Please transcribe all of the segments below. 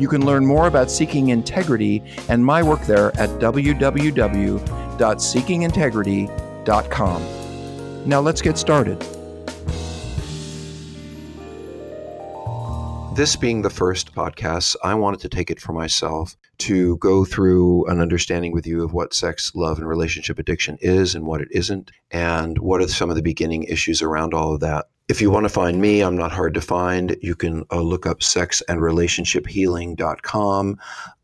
You can learn more about Seeking Integrity and my work there at www.seekingintegrity.com. Now let's get started. This being the first podcast, I wanted to take it for myself to go through an understanding with you of what sex, love, and relationship addiction is and what it isn't, and what are some of the beginning issues around all of that. If you want to find me, I'm not hard to find. You can uh, look up sexandrelationshiphealing.com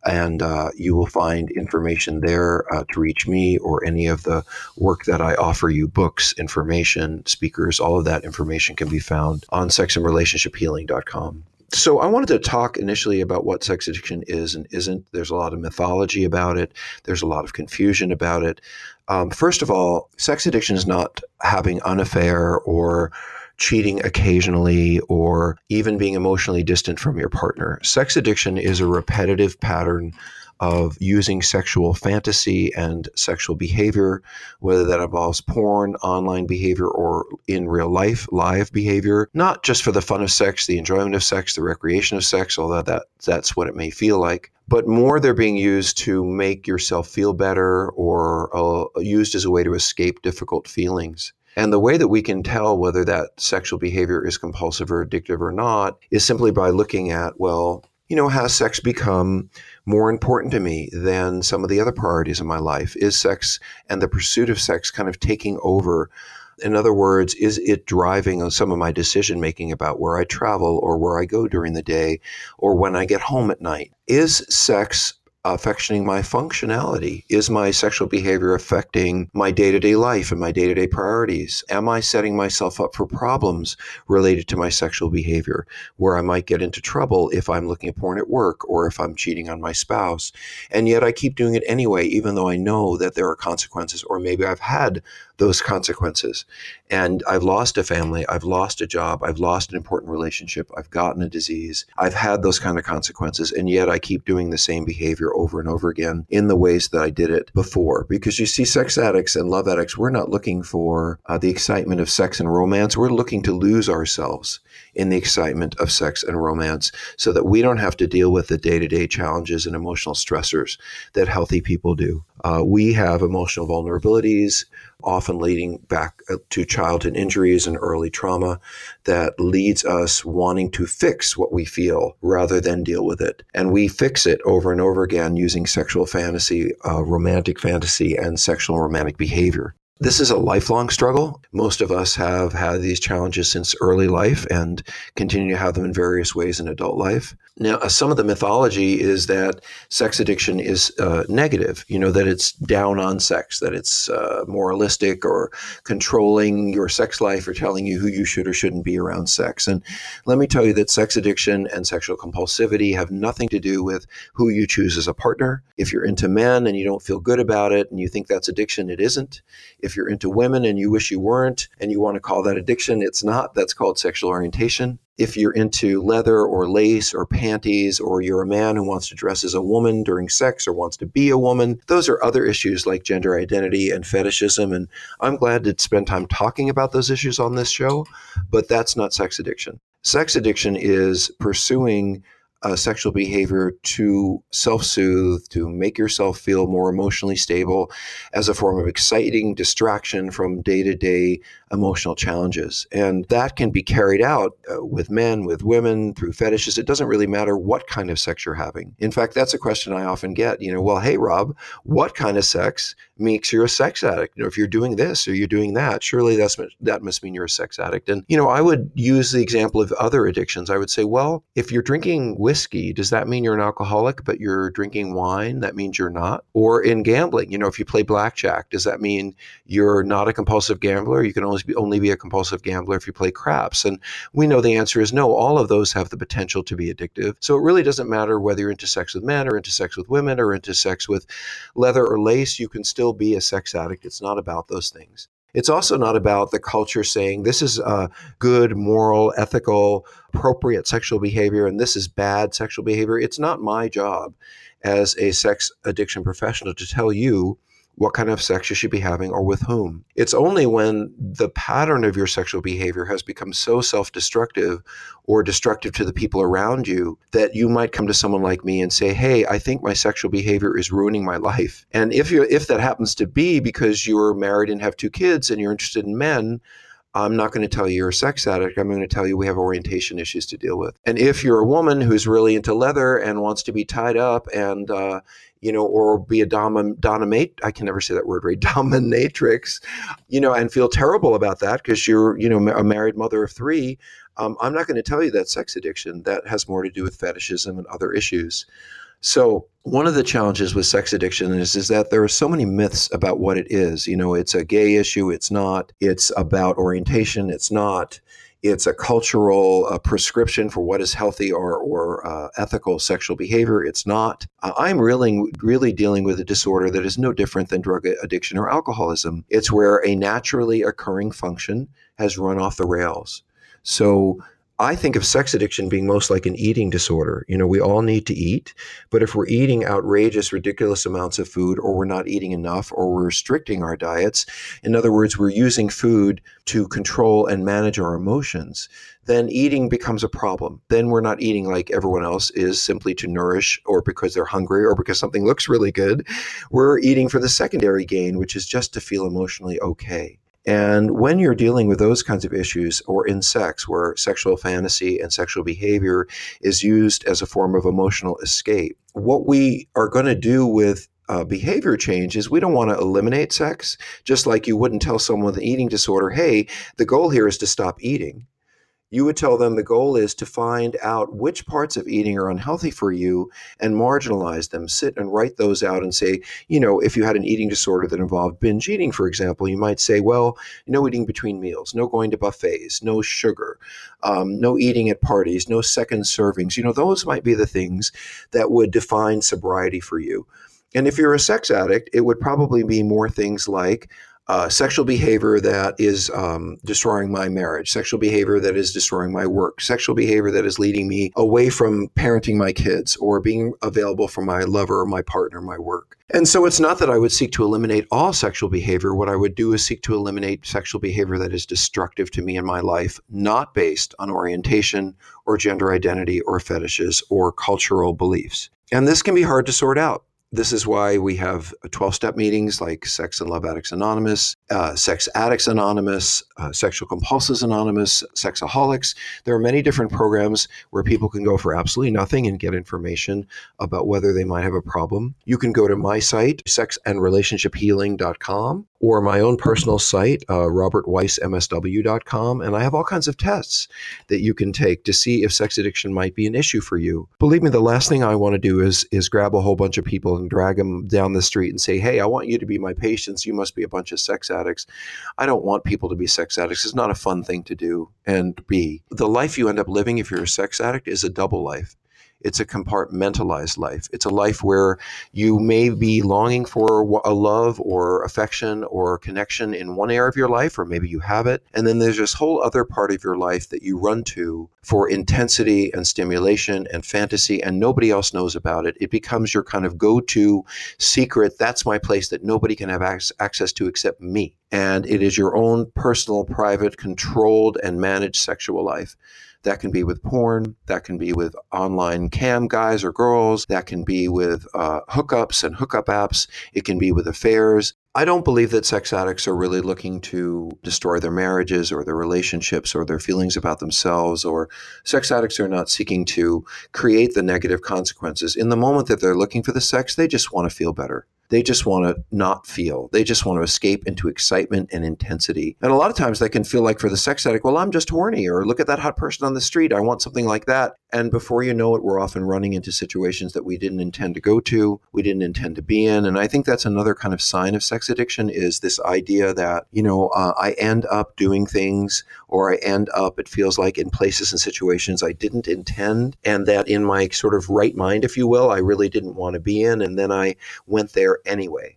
and uh, you will find information there uh, to reach me or any of the work that I offer you books, information, speakers, all of that information can be found on sexandrelationshiphealing.com. So, I wanted to talk initially about what sex addiction is and isn't. There's a lot of mythology about it, there's a lot of confusion about it. Um, first of all, sex addiction is not having an affair or cheating occasionally, or even being emotionally distant from your partner. Sex addiction is a repetitive pattern of using sexual fantasy and sexual behavior, whether that involves porn, online behavior, or in real life, live behavior, not just for the fun of sex, the enjoyment of sex, the recreation of sex, although that, that's what it may feel like, but more they're being used to make yourself feel better or uh, used as a way to escape difficult feelings. And the way that we can tell whether that sexual behavior is compulsive or addictive or not is simply by looking at, well, you know, has sex become more important to me than some of the other priorities in my life? Is sex and the pursuit of sex kind of taking over? In other words, is it driving some of my decision making about where I travel or where I go during the day or when I get home at night? Is sex affecting my functionality? Is my sexual behavior affecting my day to day life and my day to day priorities? Am I setting myself up for problems related to my sexual behavior where I might get into trouble if I'm looking at porn at work or if I'm cheating on my spouse? And yet I keep doing it anyway, even though I know that there are consequences, or maybe I've had those consequences. And I've lost a family, I've lost a job, I've lost an important relationship, I've gotten a disease, I've had those kind of consequences, and yet I keep doing the same behavior over and over again in the ways that I did it before. Because you see, sex addicts and love addicts, we're not looking for uh, the excitement of sex and romance, we're looking to lose ourselves in the excitement of sex and romance so that we don't have to deal with the day to day challenges and emotional stressors that healthy people do. Uh, we have emotional vulnerabilities, often leading back uh, to childhood injuries and early trauma that leads us wanting to fix what we feel rather than deal with it. And we fix it over and over again using sexual fantasy, uh, romantic fantasy, and sexual romantic behavior. This is a lifelong struggle. Most of us have had these challenges since early life and continue to have them in various ways in adult life. Now, uh, some of the mythology is that sex addiction is uh, negative, you know, that it's down on sex, that it's uh, moralistic or controlling your sex life or telling you who you should or shouldn't be around sex. And let me tell you that sex addiction and sexual compulsivity have nothing to do with who you choose as a partner. If you're into men and you don't feel good about it and you think that's addiction, it isn't. You're into women and you wish you weren't and you want to call that addiction, it's not. That's called sexual orientation if you're into leather or lace or panties, or you're a man who wants to dress as a woman during sex or wants to be a woman, those are other issues like gender identity and fetishism. And I'm glad to spend time talking about those issues on this show, but that's not sex addiction. Sex addiction is pursuing uh, sexual behavior to self soothe, to make yourself feel more emotionally stable as a form of exciting distraction from day to day emotional challenges. And that can be carried out uh, with men, with women, through fetishes. It doesn't really matter what kind of sex you're having. In fact, that's a question I often get. You know, well, hey, Rob, what kind of sex makes you a sex addict? You know, if you're doing this or you're doing that, surely that's that must mean you're a sex addict. And you know, I would use the example of other addictions. I would say, well, if you're drinking whiskey, does that mean you're an alcoholic? But you're drinking wine, that means you're not. Or in gambling, you know, if you play blackjack, does that mean you're not a compulsive gambler? You can only be only be a compulsive gambler if you play craps. And we know the answer is no. All of those have the potential to be addictive. So it really doesn't matter whether you're into sex with men or into sex with women or into sex with leather or lace. You can still be a sex addict. It's not about those things. It's also not about the culture saying this is a good, moral, ethical, appropriate sexual behavior and this is bad sexual behavior. It's not my job as a sex addiction professional to tell you what kind of sex you should be having or with whom. It's only when the pattern of your sexual behavior has become so self destructive or destructive to the people around you that you might come to someone like me and say, Hey, I think my sexual behavior is ruining my life. And if you if that happens to be because you're married and have two kids and you're interested in men, I'm not going to tell you you're a sex addict. I'm going to tell you we have orientation issues to deal with. And if you're a woman who's really into leather and wants to be tied up and, uh, you know, or be a dom- dominate, I can never say that word right, dominatrix, you know, and feel terrible about that because you're, you know, a married mother of three. Um, I'm not going to tell you that sex addiction. That has more to do with fetishism and other issues. So one of the challenges with sex addiction is, is that there are so many myths about what it is. You know, it's a gay issue, it's not. It's about orientation, it's not. It's a cultural uh, prescription for what is healthy or, or uh, ethical sexual behavior. It's not. Uh, I'm really, really dealing with a disorder that is no different than drug addiction or alcoholism. It's where a naturally occurring function has run off the rails. So I think of sex addiction being most like an eating disorder. You know, we all need to eat, but if we're eating outrageous, ridiculous amounts of food, or we're not eating enough, or we're restricting our diets, in other words, we're using food to control and manage our emotions, then eating becomes a problem. Then we're not eating like everyone else is simply to nourish or because they're hungry or because something looks really good. We're eating for the secondary gain, which is just to feel emotionally okay. And when you're dealing with those kinds of issues, or in sex, where sexual fantasy and sexual behavior is used as a form of emotional escape, what we are going to do with uh, behavior change is we don't want to eliminate sex, just like you wouldn't tell someone with an eating disorder, hey, the goal here is to stop eating you would tell them the goal is to find out which parts of eating are unhealthy for you and marginalize them. Sit and write those out and say, you know, if you had an eating disorder that involved binge eating, for example, you might say, well, no eating between meals, no going to buffets, no sugar, um, no eating at parties, no second servings. You know, those might be the things that would define sobriety for you. And if you're a sex addict, it would probably be more things like uh, sexual behavior that is um, destroying my marriage, sexual behavior that is destroying my work, sexual behavior that is leading me away from parenting my kids or being available for my lover or my partner, my work. And so it's not that I would seek to eliminate all sexual behavior. What I would do is seek to eliminate sexual behavior that is destructive to me in my life, not based on orientation or gender identity or fetishes or cultural beliefs. And this can be hard to sort out this is why we have 12 step meetings like Sex and Love Addicts Anonymous, uh, Sex Addicts Anonymous, uh, Sexual Compulsives Anonymous, Sexaholics. There are many different programs where people can go for absolutely nothing and get information about whether they might have a problem. You can go to my site, sexandrelationshiphealing.com, or my own personal site, uh, robertweissmsw.com, and I have all kinds of tests that you can take to see if sex addiction might be an issue for you. Believe me, the last thing I want to do is is grab a whole bunch of people and drag them down the street and say, "Hey, I want you to be my patients. You must be a bunch of sex addicts." I don't want people to be sex addicts. It's not a fun thing to do and be. The life you end up living if you're a sex addict is a double life. It's a compartmentalized life. It's a life where you may be longing for a love or affection or connection in one area of your life, or maybe you have it. And then there's this whole other part of your life that you run to for intensity and stimulation and fantasy, and nobody else knows about it. It becomes your kind of go to secret. That's my place that nobody can have access to except me. And it is your own personal, private, controlled, and managed sexual life. That can be with porn. That can be with online cam guys or girls. That can be with uh, hookups and hookup apps. It can be with affairs. I don't believe that sex addicts are really looking to destroy their marriages or their relationships or their feelings about themselves, or sex addicts are not seeking to create the negative consequences. In the moment that they're looking for the sex, they just want to feel better. They just want to not feel. They just want to escape into excitement and intensity. And a lot of times they can feel like for the sex addict, well, I'm just horny, or look at that hot person on the street. I want something like that. And before you know it, we're often running into situations that we didn't intend to go to, we didn't intend to be in. And I think that's another kind of sign of sex addiction is this idea that, you know, uh, I end up doing things or I end up, it feels like, in places and situations I didn't intend. And that in my sort of right mind, if you will, I really didn't want to be in. And then I went there anyway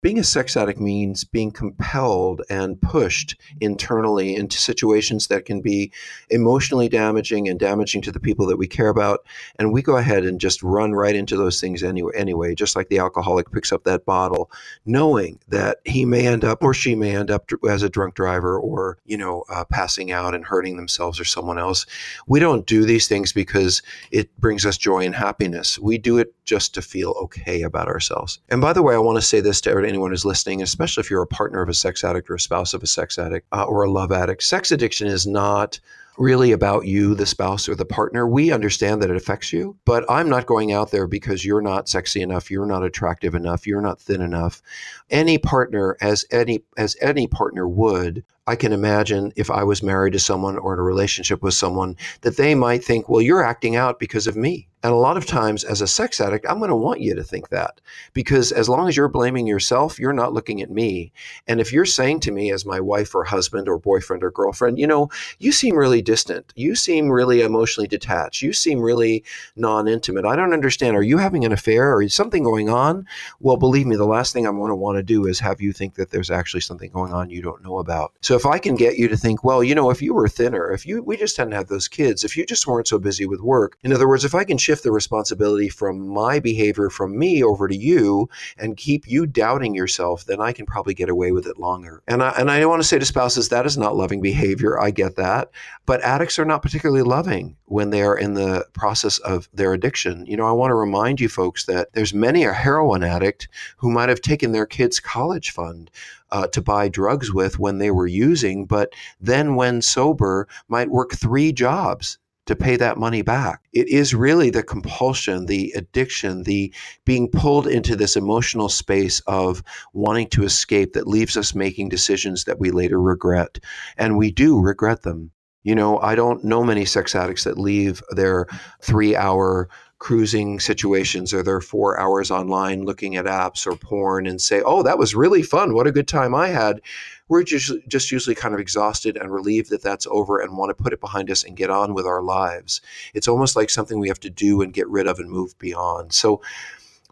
being a sex addict means being compelled and pushed internally into situations that can be emotionally damaging and damaging to the people that we care about. And we go ahead and just run right into those things anyway, anyway, just like the alcoholic picks up that bottle, knowing that he may end up or she may end up as a drunk driver or, you know, uh, passing out and hurting themselves or someone else. We don't do these things because it brings us joy and happiness. We do it just to feel okay about ourselves. And by the way, I want to say this to anyone who's listening, especially if you're a partner of a sex addict or a spouse of a sex addict uh, or a love addict. Sex addiction is not really about you, the spouse or the partner. We understand that it affects you, but I'm not going out there because you're not sexy enough, you're not attractive enough, you're not thin enough. Any partner, as any as any partner would, I can imagine if I was married to someone or in a relationship with someone that they might think, well, you're acting out because of me. And a lot of times, as a sex addict, I'm going to want you to think that because as long as you're blaming yourself, you're not looking at me. And if you're saying to me, as my wife or husband or boyfriend or girlfriend, you know, you seem really distant. You seem really emotionally detached. You seem really non intimate. I don't understand. Are you having an affair or is something going on? Well, believe me, the last thing I'm going to want to do is have you think that there's actually something going on you don't know about. So if I can get you to think, well, you know, if you were thinner, if you, we just hadn't had those kids, if you just weren't so busy with work, in other words, if I can shift the responsibility from my behavior from me over to you and keep you doubting yourself, then I can probably get away with it longer. And I, and I want to say to spouses, that is not loving behavior. I get that. But addicts are not particularly loving when they are in the process of their addiction. You know, I want to remind you folks that there's many a heroin addict who might have taken their kids' college fund uh, to buy drugs with when they were using, but then when sober might work three jobs to pay that money back. It is really the compulsion, the addiction, the being pulled into this emotional space of wanting to escape that leaves us making decisions that we later regret. And we do regret them. You know, I don't know many sex addicts that leave their three hour cruising situations or their four hours online looking at apps or porn and say, oh, that was really fun. What a good time I had we're just, just usually kind of exhausted and relieved that that's over and want to put it behind us and get on with our lives. It's almost like something we have to do and get rid of and move beyond. So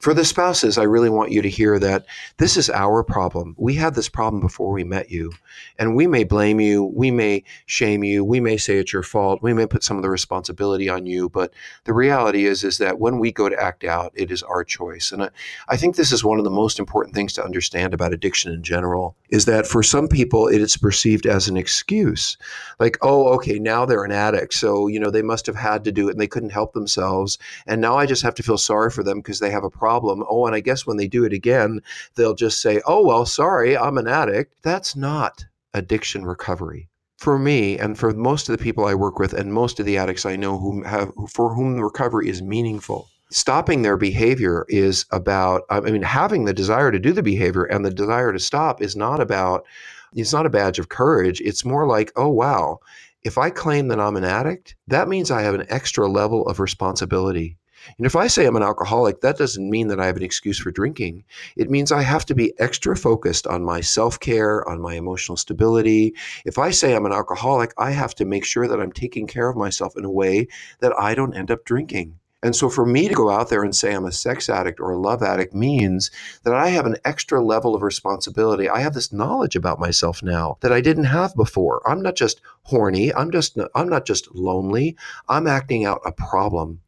for the spouses, I really want you to hear that this is our problem. We had this problem before we met you, and we may blame you, we may shame you, we may say it's your fault, we may put some of the responsibility on you. But the reality is, is that when we go to act out, it is our choice. And I, I think this is one of the most important things to understand about addiction in general is that for some people, it is perceived as an excuse, like, oh, okay, now they're an addict, so you know they must have had to do it and they couldn't help themselves, and now I just have to feel sorry for them because they have a problem problem. Oh, and I guess when they do it again, they'll just say, oh, well, sorry, I'm an addict. That's not addiction recovery. For me, and for most of the people I work with, and most of the addicts I know who have for whom recovery is meaningful, stopping their behavior is about i mean having the desire to do the behavior and the desire to stop is not about it's not a badge of courage it's more like oh wow if i claim that i'm an addict that means i have an extra level of responsibility and if I say I'm an alcoholic, that doesn't mean that I have an excuse for drinking. It means I have to be extra focused on my self care, on my emotional stability. If I say I'm an alcoholic, I have to make sure that I'm taking care of myself in a way that I don't end up drinking. And so for me to go out there and say I'm a sex addict or a love addict means that I have an extra level of responsibility. I have this knowledge about myself now that I didn't have before. I'm not just horny, I'm just I'm not just lonely. I'm acting out a problem.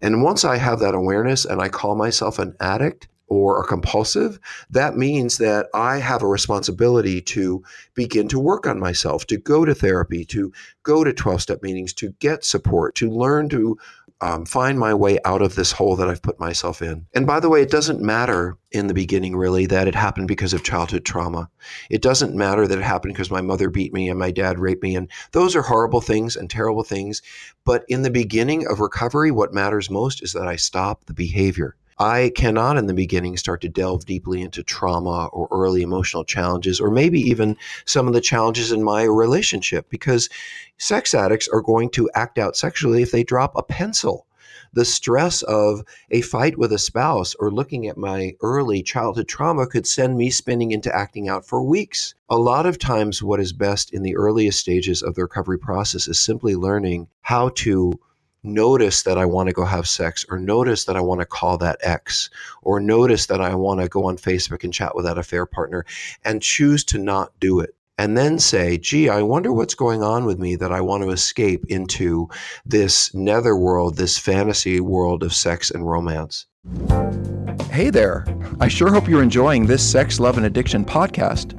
And once I have that awareness and I call myself an addict, or a compulsive, that means that I have a responsibility to begin to work on myself, to go to therapy, to go to 12 step meetings, to get support, to learn to um, find my way out of this hole that I've put myself in. And by the way, it doesn't matter in the beginning, really, that it happened because of childhood trauma. It doesn't matter that it happened because my mother beat me and my dad raped me. And those are horrible things and terrible things. But in the beginning of recovery, what matters most is that I stop the behavior. I cannot in the beginning start to delve deeply into trauma or early emotional challenges, or maybe even some of the challenges in my relationship, because sex addicts are going to act out sexually if they drop a pencil. The stress of a fight with a spouse or looking at my early childhood trauma could send me spinning into acting out for weeks. A lot of times, what is best in the earliest stages of the recovery process is simply learning how to notice that I want to go have sex, or notice that I want to call that ex, or notice that I want to go on Facebook and chat with that affair partner, and choose to not do it. And then say, gee, I wonder what's going on with me that I want to escape into this netherworld, this fantasy world of sex and romance. Hey there. I sure hope you're enjoying this Sex, Love, and Addiction podcast.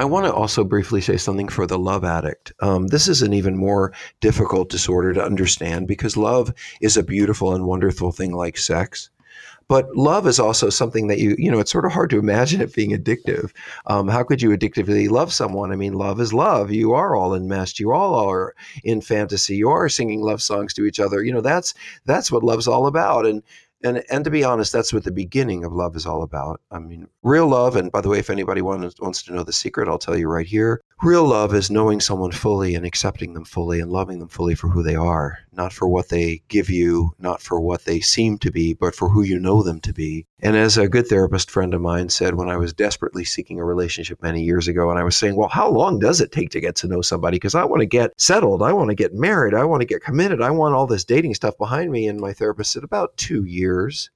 I want to also briefly say something for the love addict. Um, this is an even more difficult disorder to understand because love is a beautiful and wonderful thing like sex. But love is also something that you, you know, it's sort of hard to imagine it being addictive. Um, how could you addictively love someone? I mean, love is love. You are all enmeshed. You all are in fantasy. You are singing love songs to each other. You know, that's that's what love's all about. And and and to be honest, that's what the beginning of love is all about. I mean, real love. And by the way, if anybody wants wants to know the secret, I'll tell you right here. Real love is knowing someone fully and accepting them fully and loving them fully for who they are, not for what they give you, not for what they seem to be, but for who you know them to be. And as a good therapist friend of mine said when I was desperately seeking a relationship many years ago, and I was saying, well, how long does it take to get to know somebody? Because I want to get settled, I want to get married, I want to get committed, I want all this dating stuff behind me. And my therapist said, about two years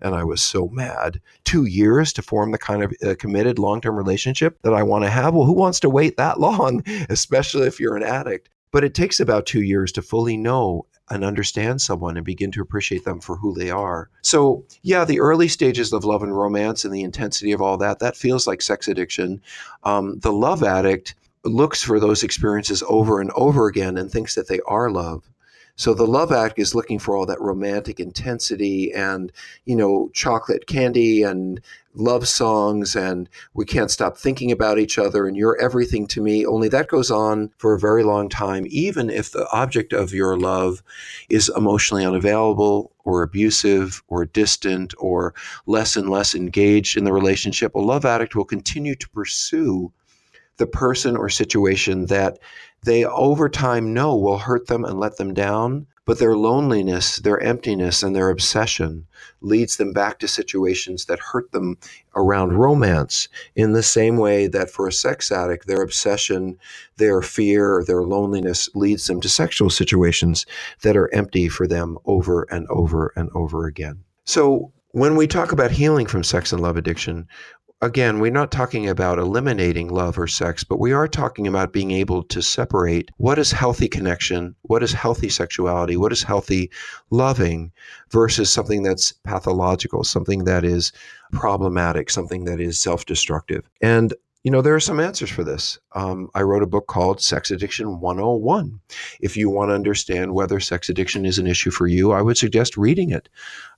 and I was so mad. Two years to form the kind of uh, committed long term relationship that I want to have? Well, who wants to wait that long, especially if you're an addict? But it takes about two years to fully know and understand someone and begin to appreciate them for who they are. So, yeah, the early stages of love and romance and the intensity of all that, that feels like sex addiction. Um, the love addict looks for those experiences over and over again and thinks that they are love. So the love act is looking for all that romantic intensity and, you know, chocolate candy and love songs and we can't stop thinking about each other and you're everything to me. Only that goes on for a very long time, even if the object of your love is emotionally unavailable or abusive or distant or less and less engaged in the relationship. A love addict will continue to pursue the person or situation that they over time know will hurt them and let them down, but their loneliness, their emptiness, and their obsession leads them back to situations that hurt them around romance in the same way that for a sex addict, their obsession, their fear, their loneliness leads them to sexual situations that are empty for them over and over and over again. So, when we talk about healing from sex and love addiction, again, we're not talking about eliminating love or sex, but we are talking about being able to separate what is healthy connection, what is healthy sexuality, what is healthy loving versus something that's pathological, something that is problematic, something that is self destructive. And you know, there are some answers for this. Um, I wrote a book called Sex Addiction 101. If you want to understand whether sex addiction is an issue for you, I would suggest reading it.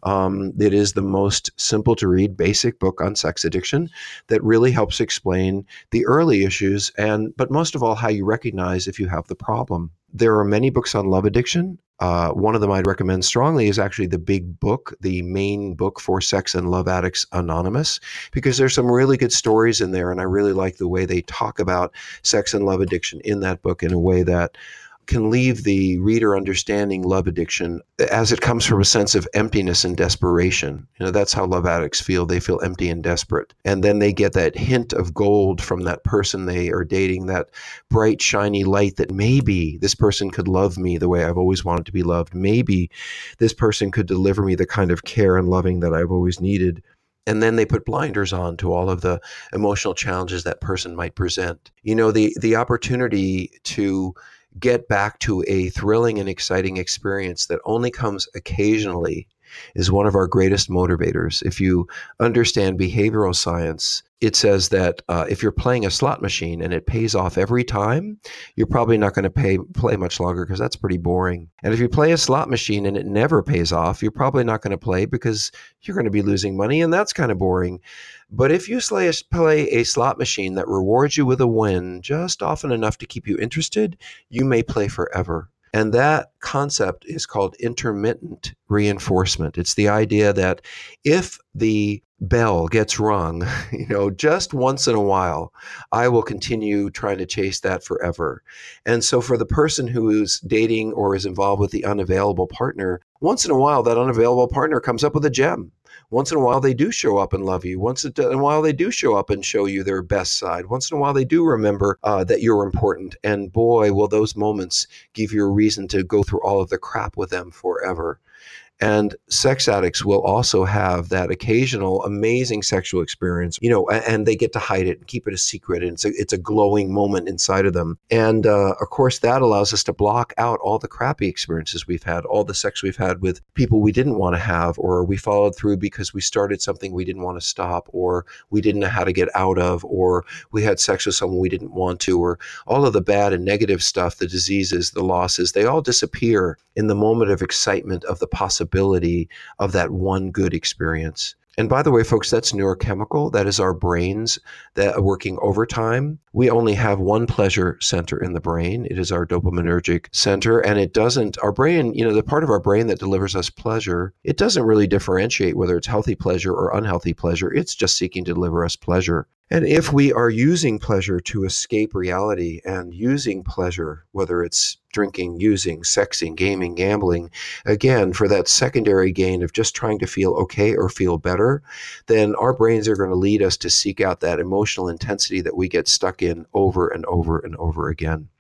Um, it is the most simple to read, basic book on sex addiction that really helps explain the early issues and, but most of all, how you recognize if you have the problem. There are many books on love addiction. Uh, one of them I'd recommend strongly is actually the big book, the main book for Sex and Love Addicts Anonymous, because there's some really good stories in there. And I really like the way they talk about sex and love addiction in that book in a way that can leave the reader understanding love addiction as it comes from a sense of emptiness and desperation. You know, that's how love addicts feel. They feel empty and desperate. And then they get that hint of gold from that person they are dating, that bright, shiny light that maybe this person could love me the way I've always wanted to be loved. Maybe this person could deliver me the kind of care and loving that I've always needed and then they put blinders on to all of the emotional challenges that person might present you know the the opportunity to get back to a thrilling and exciting experience that only comes occasionally is one of our greatest motivators. If you understand behavioral science, it says that uh, if you're playing a slot machine and it pays off every time, you're probably not going to play much longer because that's pretty boring. And if you play a slot machine and it never pays off, you're probably not going to play because you're going to be losing money, and that's kind of boring. But if you play a, play a slot machine that rewards you with a win just often enough to keep you interested, you may play forever. And that concept is called intermittent reinforcement. It's the idea that if the bell gets rung, you know, just once in a while, I will continue trying to chase that forever. And so for the person who is dating or is involved with the unavailable partner, once in a while that unavailable partner comes up with a gem once in a while they do show up and love you. Once in a while they do show up and show you their best side. Once in a while they do remember uh, that you're important. And boy, will those moments give you a reason to go through all of the crap with them forever. And sex addicts will also have that occasional amazing sexual experience, you know, and they get to hide it and keep it a secret. And it's a, it's a glowing moment inside of them. And uh, of course, that allows us to block out all the crappy experiences we've had, all the sex we've had with people we didn't want to have, or we followed through because we started something we didn't want to stop, or we didn't know how to get out of, or we had sex with someone we didn't want to, or all of the bad and negative stuff, the diseases, the losses, they all disappear in the moment of excitement of the possibility possibility of that one good experience. And by the way, folks, that's neurochemical. That is our brains that are working overtime. We only have one pleasure center in the brain. It is our dopaminergic center. And it doesn't, our brain, you know, the part of our brain that delivers us pleasure, it doesn't really differentiate whether it's healthy pleasure or unhealthy pleasure. It's just seeking to deliver us pleasure. And if we are using pleasure to escape reality and using pleasure, whether it's drinking, using, sexing, gaming, gambling, again, for that secondary gain of just trying to feel okay or feel better, then our brains are going to lead us to seek out that emotional intensity that we get stuck in over and over and over again.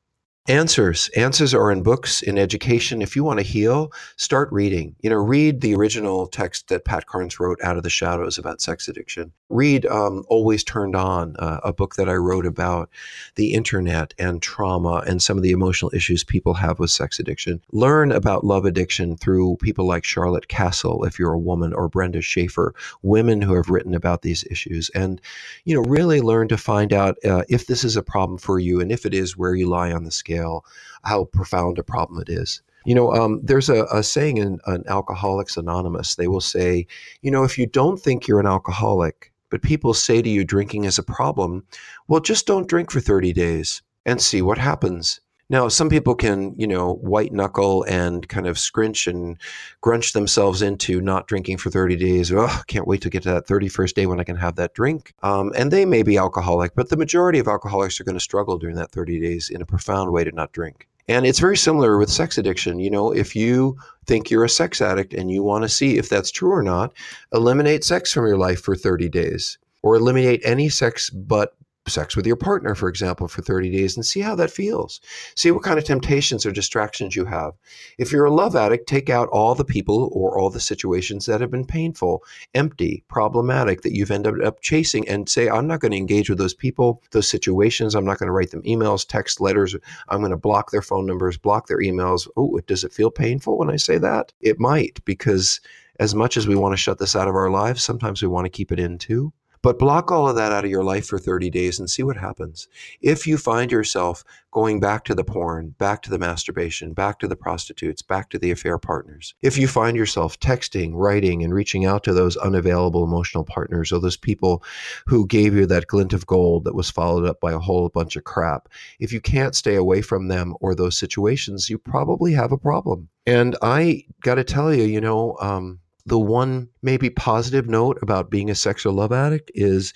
Answers. Answers are in books, in education. If you want to heal, start reading. You know, read the original text that Pat Carnes wrote, Out of the Shadows, about sex addiction. Read um, Always Turned On, uh, a book that I wrote about the internet and trauma and some of the emotional issues people have with sex addiction. Learn about love addiction through people like Charlotte Kasl, if you're a woman, or Brenda Schaeffer, women who have written about these issues. And, you know, really learn to find out uh, if this is a problem for you and if it is, where you lie on the scale scale how profound a problem it is. You know, um, there's a, a saying in, in Alcoholics Anonymous. They will say, you know, if you don't think you're an alcoholic, but people say to you drinking is a problem, well, just don't drink for 30 days and see what happens. Now, some people can, you know, white knuckle and kind of scrunch and grunch themselves into not drinking for 30 days. Oh, I can't wait to get to that 31st day when I can have that drink. Um, and they may be alcoholic, but the majority of alcoholics are going to struggle during that 30 days in a profound way to not drink. And it's very similar with sex addiction. You know, if you think you're a sex addict and you want to see if that's true or not, eliminate sex from your life for 30 days or eliminate any sex but sex with your partner, for example, for 30 days and see how that feels. See what kind of temptations or distractions you have. If you're a love addict, take out all the people or all the situations that have been painful, empty, problematic that you've ended up chasing and say, I'm not going to engage with those people, those situations. I'm not going to write them emails, text, letters. I'm going to block their phone numbers, block their emails. Oh, does it feel painful when I say that? It might, because as much as we want to shut this out of our lives, sometimes we want to keep it in too. But block all of that out of your life for 30 days and see what happens. If you find yourself going back to the porn, back to the masturbation, back to the prostitutes, back to the affair partners, if you find yourself texting, writing, and reaching out to those unavailable emotional partners or those people who gave you that glint of gold that was followed up by a whole bunch of crap, if you can't stay away from them or those situations, you probably have a problem. And I got to tell you, you know, um, the one maybe positive note about being a sexual love addict is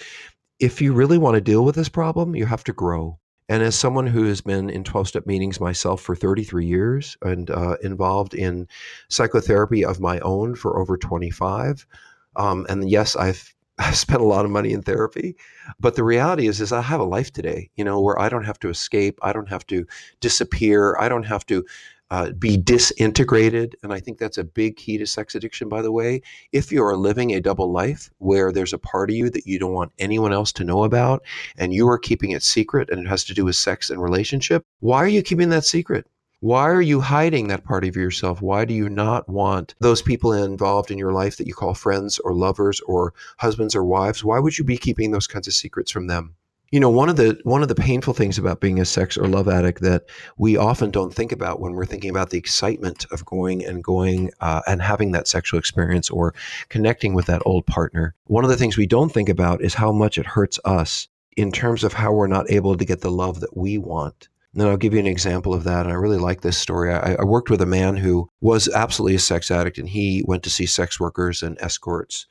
if you really want to deal with this problem, you have to grow. And as someone who has been in 12 step meetings myself for 33 years and uh, involved in psychotherapy of my own for over 25, um, and yes, I've I've spent a lot of money in therapy, but the reality is, is I have a life today, you know, where I don't have to escape, I don't have to disappear, I don't have to uh, be disintegrated. And I think that's a big key to sex addiction, by the way. If you are living a double life where there's a part of you that you don't want anyone else to know about and you are keeping it secret and it has to do with sex and relationship, why are you keeping that secret? Why are you hiding that part of yourself? Why do you not want those people involved in your life that you call friends or lovers or husbands or wives? Why would you be keeping those kinds of secrets from them? You know, one of the one of the painful things about being a sex or love addict that we often don't think about when we're thinking about the excitement of going and going uh, and having that sexual experience or connecting with that old partner. One of the things we don't think about is how much it hurts us in terms of how we're not able to get the love that we want. And I'll give you an example of that. And I really like this story. I, I, worked with a man who was absolutely a sex addict, and he went to see sex workers and escorts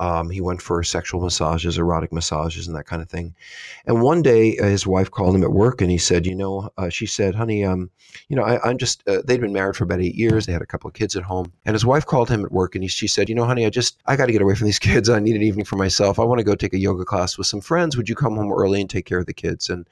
um, he went for sexual massages, erotic massages, and that kind of thing. And one day, uh, his wife called him at work, and he said, "You know," uh, she said, "Honey, um, you know, I, am just." Uh, they'd been married for about eight years. They had a couple of kids at home, and his wife called him at work, and he, she said, "You know, honey, I just I got to get away from these kids. I need an evening for myself. I want to go take a yoga class with some friends. Would you come home early and take care of the kids?" And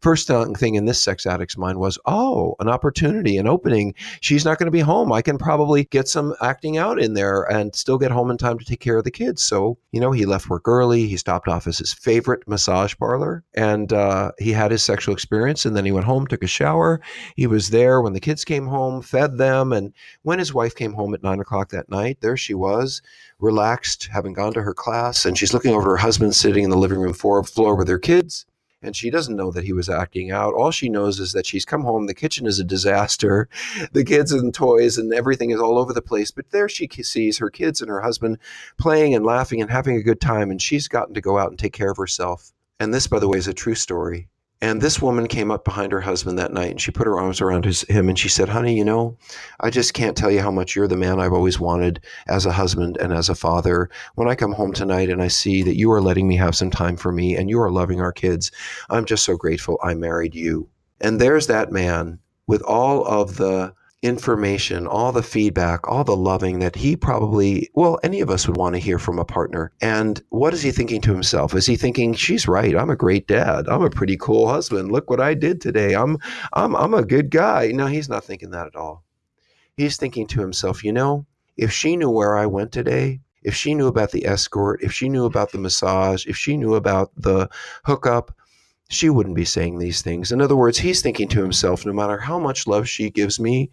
first thing in this sex addict's mind was, "Oh, an opportunity, an opening. She's not going to be home. I can probably get some acting out in there and still get home in time to take care of the kids." So, you know, he left work early. He stopped off as his favorite massage parlor and uh, he had his sexual experience. And then he went home, took a shower. He was there when the kids came home, fed them. And when his wife came home at nine o'clock that night, there she was, relaxed, having gone to her class. And she's looking over her husband sitting in the living room floor, floor with her kids and she doesn't know that he was acting out. All she knows is that she's come home. The kitchen is a disaster. The kids and toys and everything is all over the place. But there she sees her kids and her husband playing and laughing and having a good time. And she's gotten to go out and take care of herself. And this, by the way, is a true story. And this woman came up behind her husband that night and she put her arms around his, him and she said, Honey, you know, I just can't tell you how much you're the man I've always wanted as a husband and as a father. When I come home tonight and I see that you are letting me have some time for me and you are loving our kids, I'm just so grateful I married you. And there's that man with all of the information, all the feedback, all the loving that he probably, well, any of us would want to hear from a partner. And what is he thinking to himself? Is he thinking, "She's right. I'm a great dad. I'm a pretty cool husband. Look what I did today. I'm I'm I'm a good guy." No, he's not thinking that at all. He's thinking to himself, "You know, if she knew where I went today, if she knew about the escort, if she knew about the massage, if she knew about the hookup, she wouldn't be saying these things. In other words, he's thinking to himself, no matter how much love she gives me,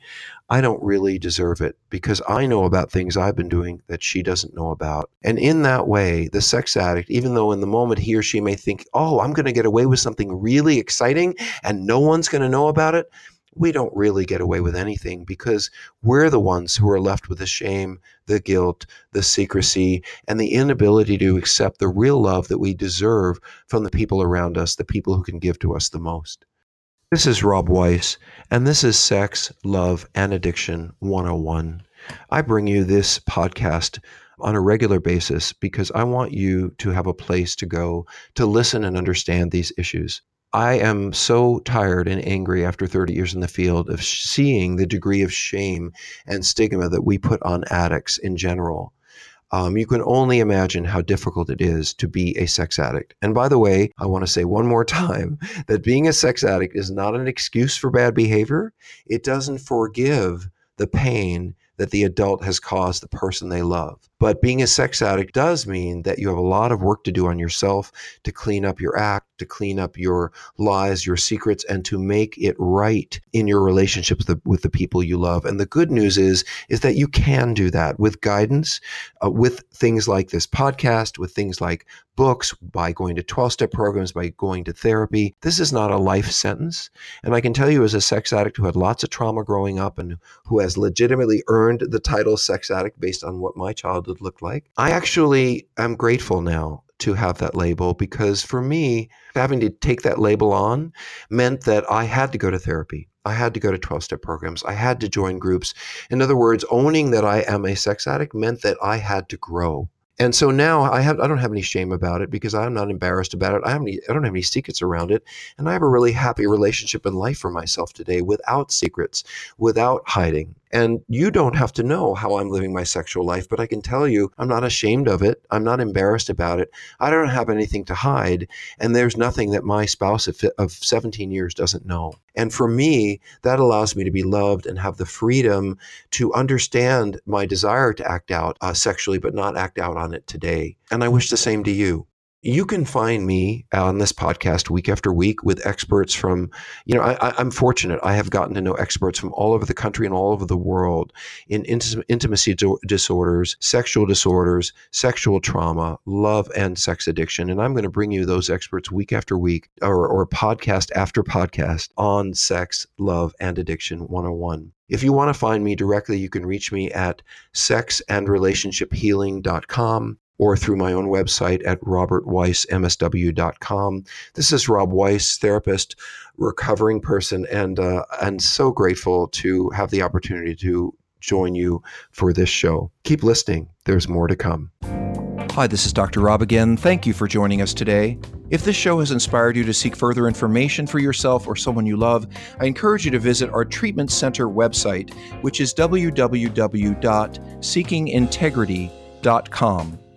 I don't really deserve it because I know about things I've been doing that she doesn't know about. And in that way, the sex addict, even though in the moment he or she may think, oh, I'm going to get away with something really exciting and no one's going to know about it, we don't really get away with anything because we're the ones who are left with the shame, the guilt, the secrecy, and the inability to accept the real love that we deserve from the people around us, the people who can give to us the most. This is Rob Weiss, and this is Sex, Love, and Addiction 101. I bring you this podcast on a regular basis because I want you to have a place to go to listen and understand these issues. I am so tired and angry after 30 years in the field of seeing the degree of shame and stigma that we put on addicts in general. Um, you can only imagine how difficult it is to be a sex addict. And by the way, I want to say one more time that being a sex addict is not an excuse for bad behavior. It doesn't forgive the pain that the adult has caused the person they love. But being a sex addict does mean that you have a lot of work to do on yourself to clean up your act, to clean up your lies, your secrets, and to make it right in your relationships with the, with the people you love. And the good news is, is that you can do that with guidance, uh, with things like this podcast, with things like books, by going to 12 step programs, by going to therapy. This is not a life sentence. And I can tell you, as a sex addict who had lots of trauma growing up and who has legitimately earned the title sex addict based on what my childhood would look like. I actually am grateful now to have that label because for me, having to take that label on meant that I had to go to therapy. I had to go to 12 step programs. I had to join groups. In other words, owning that I am a sex addict meant that I had to grow. And so now I have I don't have any shame about it because I'm not embarrassed about it. I have any I don't have any secrets around it. And I have a really happy relationship in life for myself today without secrets, without hiding. And you don't have to know how I'm living my sexual life, but I can tell you I'm not ashamed of it. I'm not embarrassed about it. I don't have anything to hide. And there's nothing that my spouse of 17 years doesn't know. And for me, that allows me to be loved and have the freedom to understand my desire to act out uh, sexually, but not act out on it today. And I wish the same to you you can find me on this podcast week after week with experts from, you know, I, am fortunate. I have gotten to know experts from all over the country and all over the world in intimacy disorders, sexual disorders, sexual trauma, love, and sex addiction. And I'm going to bring you those experts week after week or, or podcast after podcast on sex, love, and addiction 101. If you want to find me directly, you can reach me at sexandrelationshiphealing.com or through my own website at robertweissmsw.com. This is Rob Weiss, therapist, recovering person, and uh, and so grateful to have the opportunity to join you for this show. Keep listening. There's more to come. Hi, this is Dr. Rob again. Thank you for joining us today. If this show has inspired you to seek further information for yourself or someone you love, I encourage you to visit our treatment center website, which is www.seekingintegrity.com.